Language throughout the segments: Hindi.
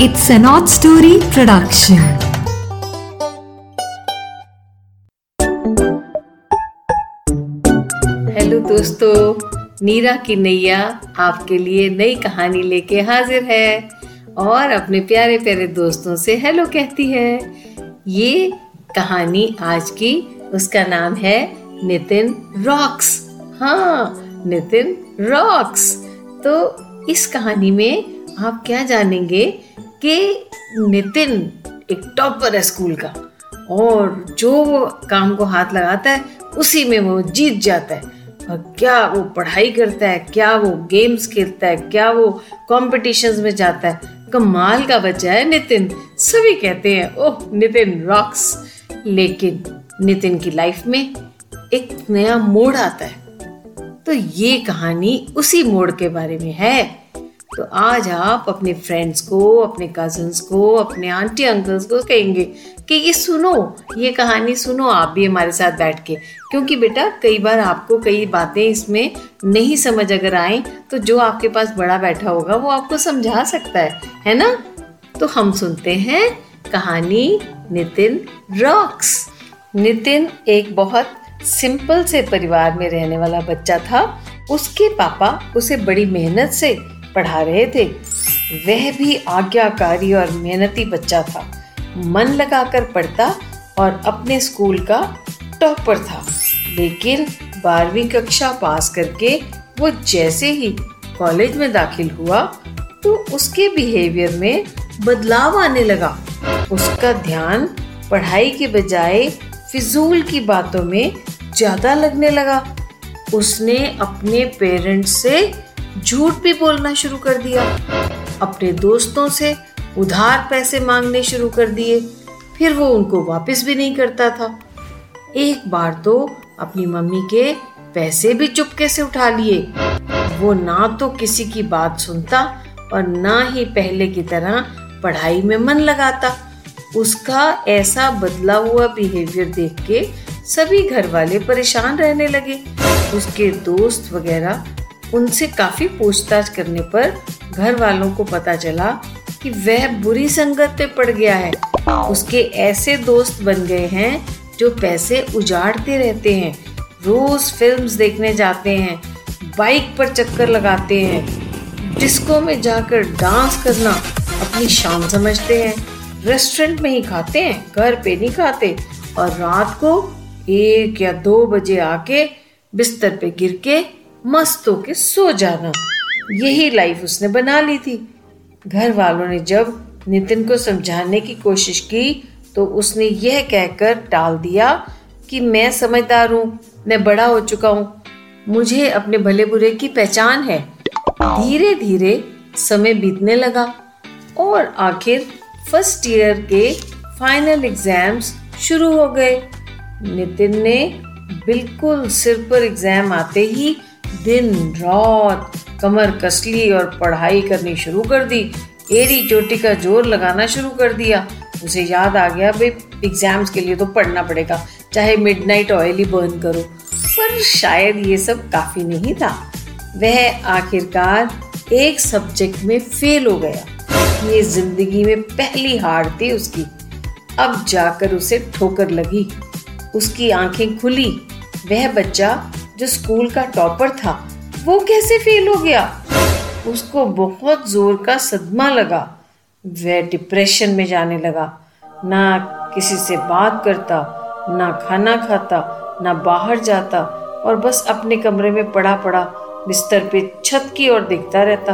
It's an odd story production. Hello दोस्तों, नीरा की नैया आपके लिए नई कहानी लेके हाजिर है और अपने प्यारे प्यारे दोस्तों से हेलो कहती है। ये कहानी आज की, उसका नाम है नितिन रॉक्स। हाँ नितिन रॉक्स। तो इस कहानी में आप क्या जानेंगे कि नितिन एक टॉपर है स्कूल का और जो वो काम को हाथ लगाता है, उसी में वो जीत जाता है। और क्या वो पढ़ाई करता है, क्या वो गेम्स खेलता है, क्या वो कॉम्पिटिशन्स में जाता है। कमाल का बच्चा है नितिन। सभी कहते हैं, ओह, नितिन रॉक्स लेकिन नितिन की लाइफ में एक नया मोड़ आता है। तो ये कहानी उसी मोड़ के बारे में है। तो आज आप अपने फ्रेंड्स को, अपने कजन्स को, अपने आंटी अंकल्स को कहेंगे कि ये सुनो, ये कहानी सुनो, आप भी हमारे साथ बैठ के। क्योंकि बेटा, कई बार आपको कई बातें इसमें नहीं समझ अगर आए तो जो आपके पास बड़ा बैठा होगा, वो आपको समझा सकता है है ना? तो हम सुनते हैं कहानी नितिन रॉक्स। नितिन एक बहुत सिंपल से परिवार में रहने वाला बच्चा था। उसके पापा उसे बड़ी मेहनत से पढ़ा रहे थे। वह भी आज्ञाकारी और मेहनती बच्चा था। मन लगाकर पढ़ता और अपने स्कूल का टॉपर था। लेकिन बारहवीं कक्षा पास करके वो जैसे ही कॉलेज में दाखिल हुआ तो उसके बिहेवियर में बदलाव आने लगा। उसका ध्यान पढ़ाई के बजाय फिजूल की बातों में ज़्यादा लगने लगा। उसने अपने पेरेंट्स से झूठ भी बोलना शुरू कर दिया। अपने दोस्तों से उधार पैसे मांगने शुरू कर दिए। फिर वो उनको वापस भी नहीं करता था। एक बार तो अपनी मम्मी के पैसे भी चुपके से उठा लिए। वो ना तो किसी की बात सुनता और ना ही पहले की तरह पढ़ाई में मन लगाता। उसका ऐसा बदला हुआ बिहेवियर देख के सभी घर वाले परेशान रहने लगे। उसके दोस्त वगैरह उनसे काफ़ी पूछताछ करने पर घर वालों को पता चला कि वह बुरी संगत में पड़ गया है। उसके ऐसे दोस्त बन गए हैं जो पैसे उजाड़ते रहते हैं, रोज फिल्म्स देखने जाते हैं बाइक पर चक्कर लगाते हैं डिस्को में जाकर डांस करना अपनी शान समझते हैं रेस्टोरेंट में ही खाते हैं, घर पे नहीं खाते और रात को एक या दो बजे आके बिस्तर पे गिर के मस्त होके सो जाना। यही लाइफ उसने बना ली थी। घर वालों ने जब नितिन को समझाने की कोशिश की तो उसने यह कहकर टाल दिया कि मैं समझदार हूँ, मैं बड़ा हो चुका हूँ। मुझे अपने भले बुरे की पहचान है। धीरे धीरे समय बीतने लगा और आखिर फ़र्स्ट ईयर के फाइनल एग्ज़ाम्स शुरू हो गए। नितिन ने बिल्कुल सिर पर एग्ज़ाम आते ही दिन, रात कमर कसली और पढ़ाई करनी शुरू कर दी। एरी चोटी का ज़ोर लगाना शुरू कर दिया। उसे याद आ गया भाई एग्ज़ाम्स के लिए तो पढ़ना पड़ेगा। चाहे मिडनाइट ऑयल ही बर्न करो। पर शायद ये सब काफ़ी नहीं था। वह आखिरकार एक सब्जेक्ट में फेल हो गया। ये ज़िंदगी में पहली हार थी उसकी। अब जाकर उसे ठोकर लगी। उसकी आँखें खुली। वह बच्चा जो स्कूल का टॉपर था, वो कैसे फेल हो गया? उसको बहुत ज़ोर का सदमा लगा। वह डिप्रेशन में जाने लगा। ना किसी से बात करता, ना खाना खाता, ना बाहर जाता और बस अपने कमरे में पड़ा पड़ा, बिस्तर पे छत की ओर देखता रहता।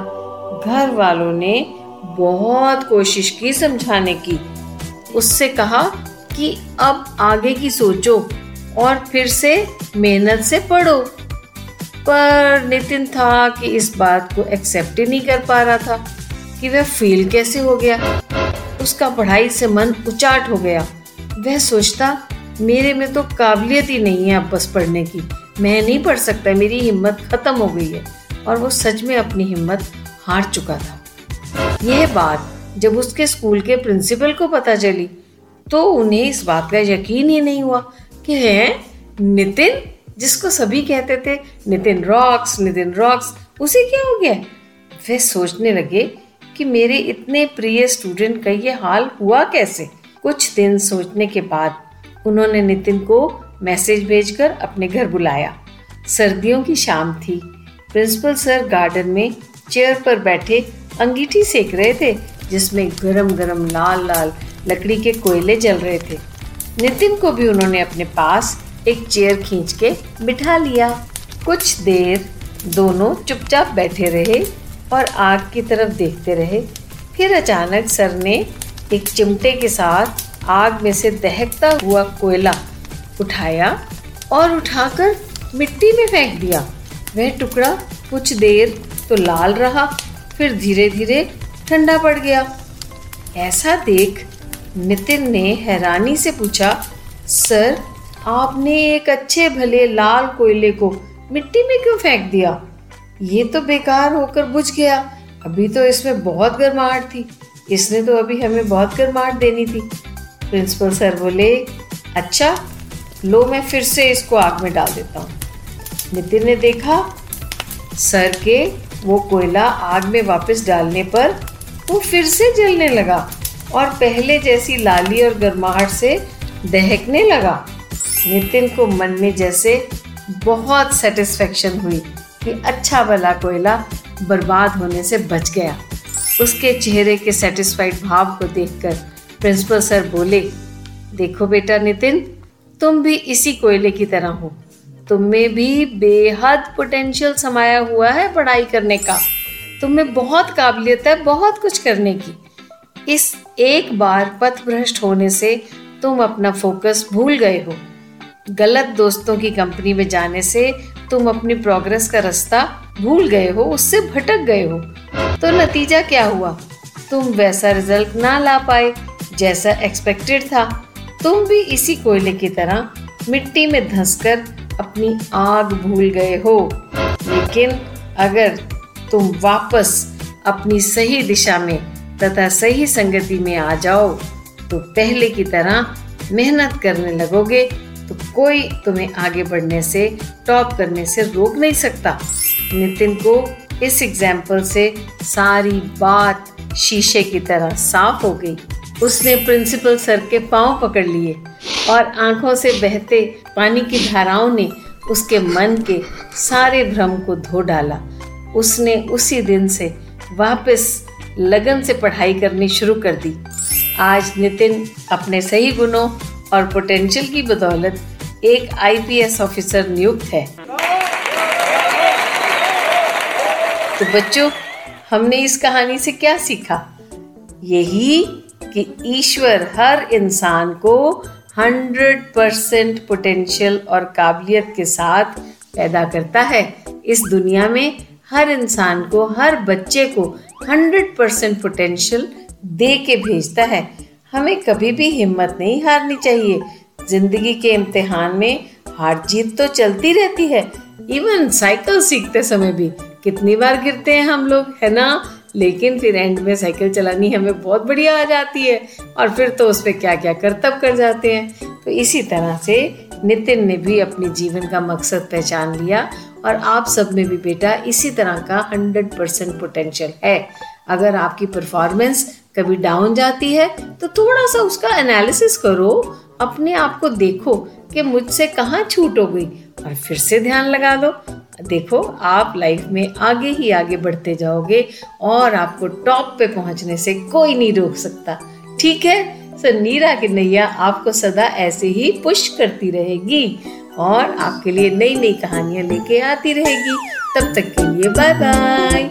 घर वालों ने बहुत कोशिश की समझाने की। उससे कहा कि, अब आगे की सोचो। और फिर से मेहनत से पढ़ो। पर नितिन था कि इस बात को एक्सेप्ट ही नहीं कर पा रहा था कि वह फेल कैसे हो गया। उसका पढ़ाई से मन उचाट हो गया। वह सोचता, मेरे में तो काबिलियत ही नहीं है अब बस पढ़ने की। मैं नहीं पढ़ सकता, मेरी हिम्मत खत्म हो गई है। और वो सच में अपनी हिम्मत हार चुका था। यह बात जब उसके स्कूल के प्रिंसिपल को पता चली तो उन्हें इस बात का यकीन ही नहीं हुआ कि है नितिन, जिसको सभी कहते थे, नितिन रॉक्स नितिन रॉक्स उसे क्या हो गया? वे सोचने लगे कि मेरे इतने प्रिय स्टूडेंट का ये हाल हुआ कैसे? कुछ दिन सोचने के बाद उन्होंने नितिन को मैसेज भेजकर अपने घर बुलाया। सर्दियों की शाम थी। प्रिंसिपल सर गार्डन में चेयर पर बैठे अंगीठी सेक रहे थे, जिसमें गरम गरम लाल लाल लकड़ी के कोयले जल रहे थे। नितिन को भी उन्होंने अपने पास एक चेयर खींच के बिठा लिया। कुछ देर दोनों चुपचाप बैठे रहे और आग की तरफ़ देखते रहे। फिर अचानक सर ने एक चिमटे के साथ आग में से दहकता हुआ कोयला उठाया और उठाकर मिट्टी में फेंक दिया। वह टुकड़ा कुछ देर तो लाल रहा, फिर धीरे धीरे ठंडा पड़ गया। ऐसा देख नितिन ने हैरानी से पूछा, सर, आपने एक अच्छे भले लाल कोयले को मिट्टी में क्यों फेंक दिया? ये तो बेकार होकर बुझ गया। अभी तो इसमें बहुत गर्माहट थी। इसने तो अभी हमें बहुत गर्माहट देनी थी। प्रिंसिपल सर बोले अच्छा लो, मैं फिर से इसको आग में डाल देता हूँ। नितिन ने देखा, सर के वो कोयला आग में वापस डालने पर वो फिर से जलने लगा। और पहले जैसी लाली और गर्माहट से दहकने लगा। नितिन को मन में जैसे बहुत सेटिस्फेक्शन हुई कि अच्छा भला कोयला बर्बाद होने से बच गया। उसके चेहरे के सेटिस्फाइड भाव को देखकर प्रिंसिपल सर बोले, देखो बेटा नितिन, तुम भी इसी कोयले की तरह हो। तुम में भी बेहद पोटेंशियल समाया हुआ है पढ़ाई करने का। तुम में बहुत काबिलियत है बहुत कुछ करने की। इस एक बार पथ भ्रष्ट होने से तुम अपना फोकस भूल गए हो। गलत दोस्तों की कंपनी में जाने से तुम अपनी प्रोग्रेस का रास्ता भूल गए हो, उससे भटक गए हो। तो नतीजा क्या हुआ? तुम वैसा रिज़ल्ट ना ला पाए जैसा एक्सपेक्टेड था। तुम भी इसी कोयले की तरह मिट्टी में धंसकर अपनी आग भूल गए हो। लेकिन अगर तुम वापस अपनी सही दिशा में तथा सही संगति में आ जाओ तो पहले की तरह मेहनत करने लगोगे तो कोई तुम्हें आगे बढ़ने से टॉप करने से रोक नहीं सकता। नितिन को इस एग्ज़ाम्पल से सारी बात शीशे की तरह साफ़ हो गई। उसने प्रिंसिपल सर के पाँव पकड़ लिए और आँखों से बहते पानी की धाराओं ने उसके मन के सारे भ्रम को धो डाला। उसने उसी दिन से वापस लगन से पढ़ाई करनी शुरू कर दी। आज नितिन अपने सही गुणों और पोटेंशियल की बदौलत एक आईपीएस ऑफिसर नियुक्त है। तो बच्चों, हमने इस कहानी से क्या सीखा? यही कि ईश्वर हर इंसान को 100 परसेंट पोटेंशियल और काबिलियत के साथ पैदा करता है। इस दुनिया में हर इंसान को, हर बच्चे को 100 परसेंट पोटेंशियल दे के भेजता है। हमें कभी भी हिम्मत नहीं हारनी चाहिए। ज़िंदगी के इम्तिहान में हार जीत तो चलती रहती है। इवन साइकिल सीखते समय भी कितनी बार गिरते हैं हम लोग, है ना? लेकिन फिर एंड में साइकिल चलानी हमें बहुत बढ़िया आ जाती है। और फिर तो उस पर क्या क्या करतब कर जाते हैं। तो इसी तरह से नितिन ने भी अपने जीवन का मकसद पहचान लिया और आप सब में भी बेटा इसी तरह का हंड्रेड परसेंट पोटेंशियल है। अगर आपकी परफॉर्मेंस कभी डाउन जाती है तो थोड़ा सा उसका एनालिसिस करो, अपने आप को देखो कि मुझसे कहाँ छूट हो गई, और फिर से ध्यान लगा दो देखो, आप लाइफ में आगे ही आगे बढ़ते जाओगे और आपको टॉप पे पहुँचने से कोई नहीं रोक सकता। ठीक है? सो नीरा की नैया आपको सदा ऐसे ही पुश करती रहेगी। और आपके लिए नई नई कहानियाँ लेके आती रहेगी। तब तक के लिए बाय बाय